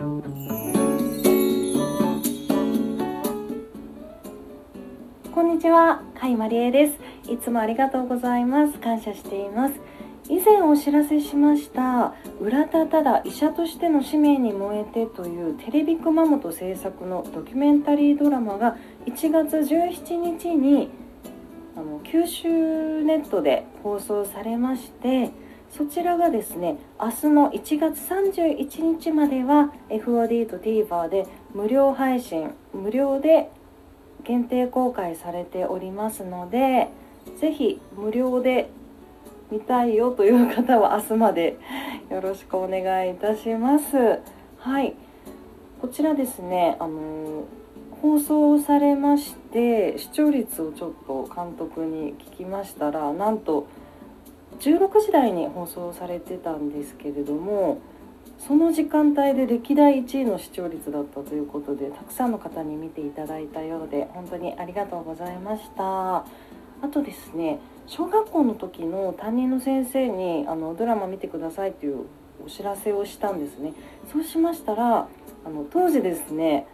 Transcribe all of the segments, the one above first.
こんにちは、甲斐まりえです。いつもありがとうございます。感謝しています。以前お知らせしました「浦田ただ医者としての使命に燃えて」というテレビ熊本制作のドキュメンタリードラマが1月17日にあの九州ネットで放送されましてそちらがですね明日の1月31日までは FOD と TVer で無料配信無料で限定公開されておりますのでぜひ無料で見たいよという方は明日までよろしくお願いいたします。はい、こちらですね、あの放送されまして視聴率をちょっと監督に聞きましたらなんと16時台に放送されてたんですけれどもその時間帯で歴代1位の視聴率だったということでたくさんの方に見ていただいたようで本当にありがとうございました。あとですね小学校の時の担任の先生にあのドラマ見てくださいっていうお知らせをしたんですねそうしましたらあの当時ですね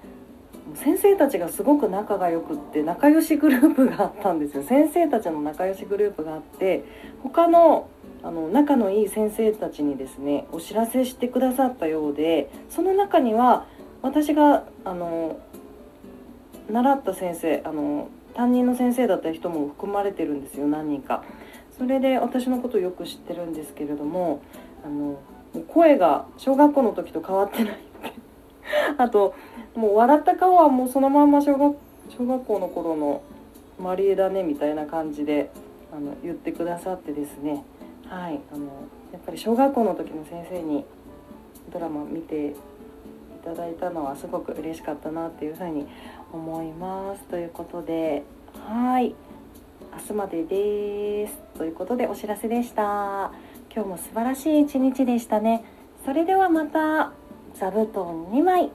先生たちがすごく仲が良くって仲良しグループがあったんですよ。先生たちの仲良しグループがあって他のあの仲のいい先生たちにですねお知らせしてくださったようでその中には私があの習った先生あの担任の先生だった人も含まれてるんですよ何人か。それで私のことをよく知ってるんですけれどもあの声が小学校の時と変わってないって。あともう笑った顔はもうそのまんま小学小学校の頃のマリエだねみたいな感じであの言ってくださってですね。はいあのやっぱり小学校の時の先生にドラマ見ていただいたのはすごく嬉しかったなっていうふうに思います。ということではい明日までです。ということでお知らせでした。今日も素晴らしい一日でしたね。それではまた座布団2枚。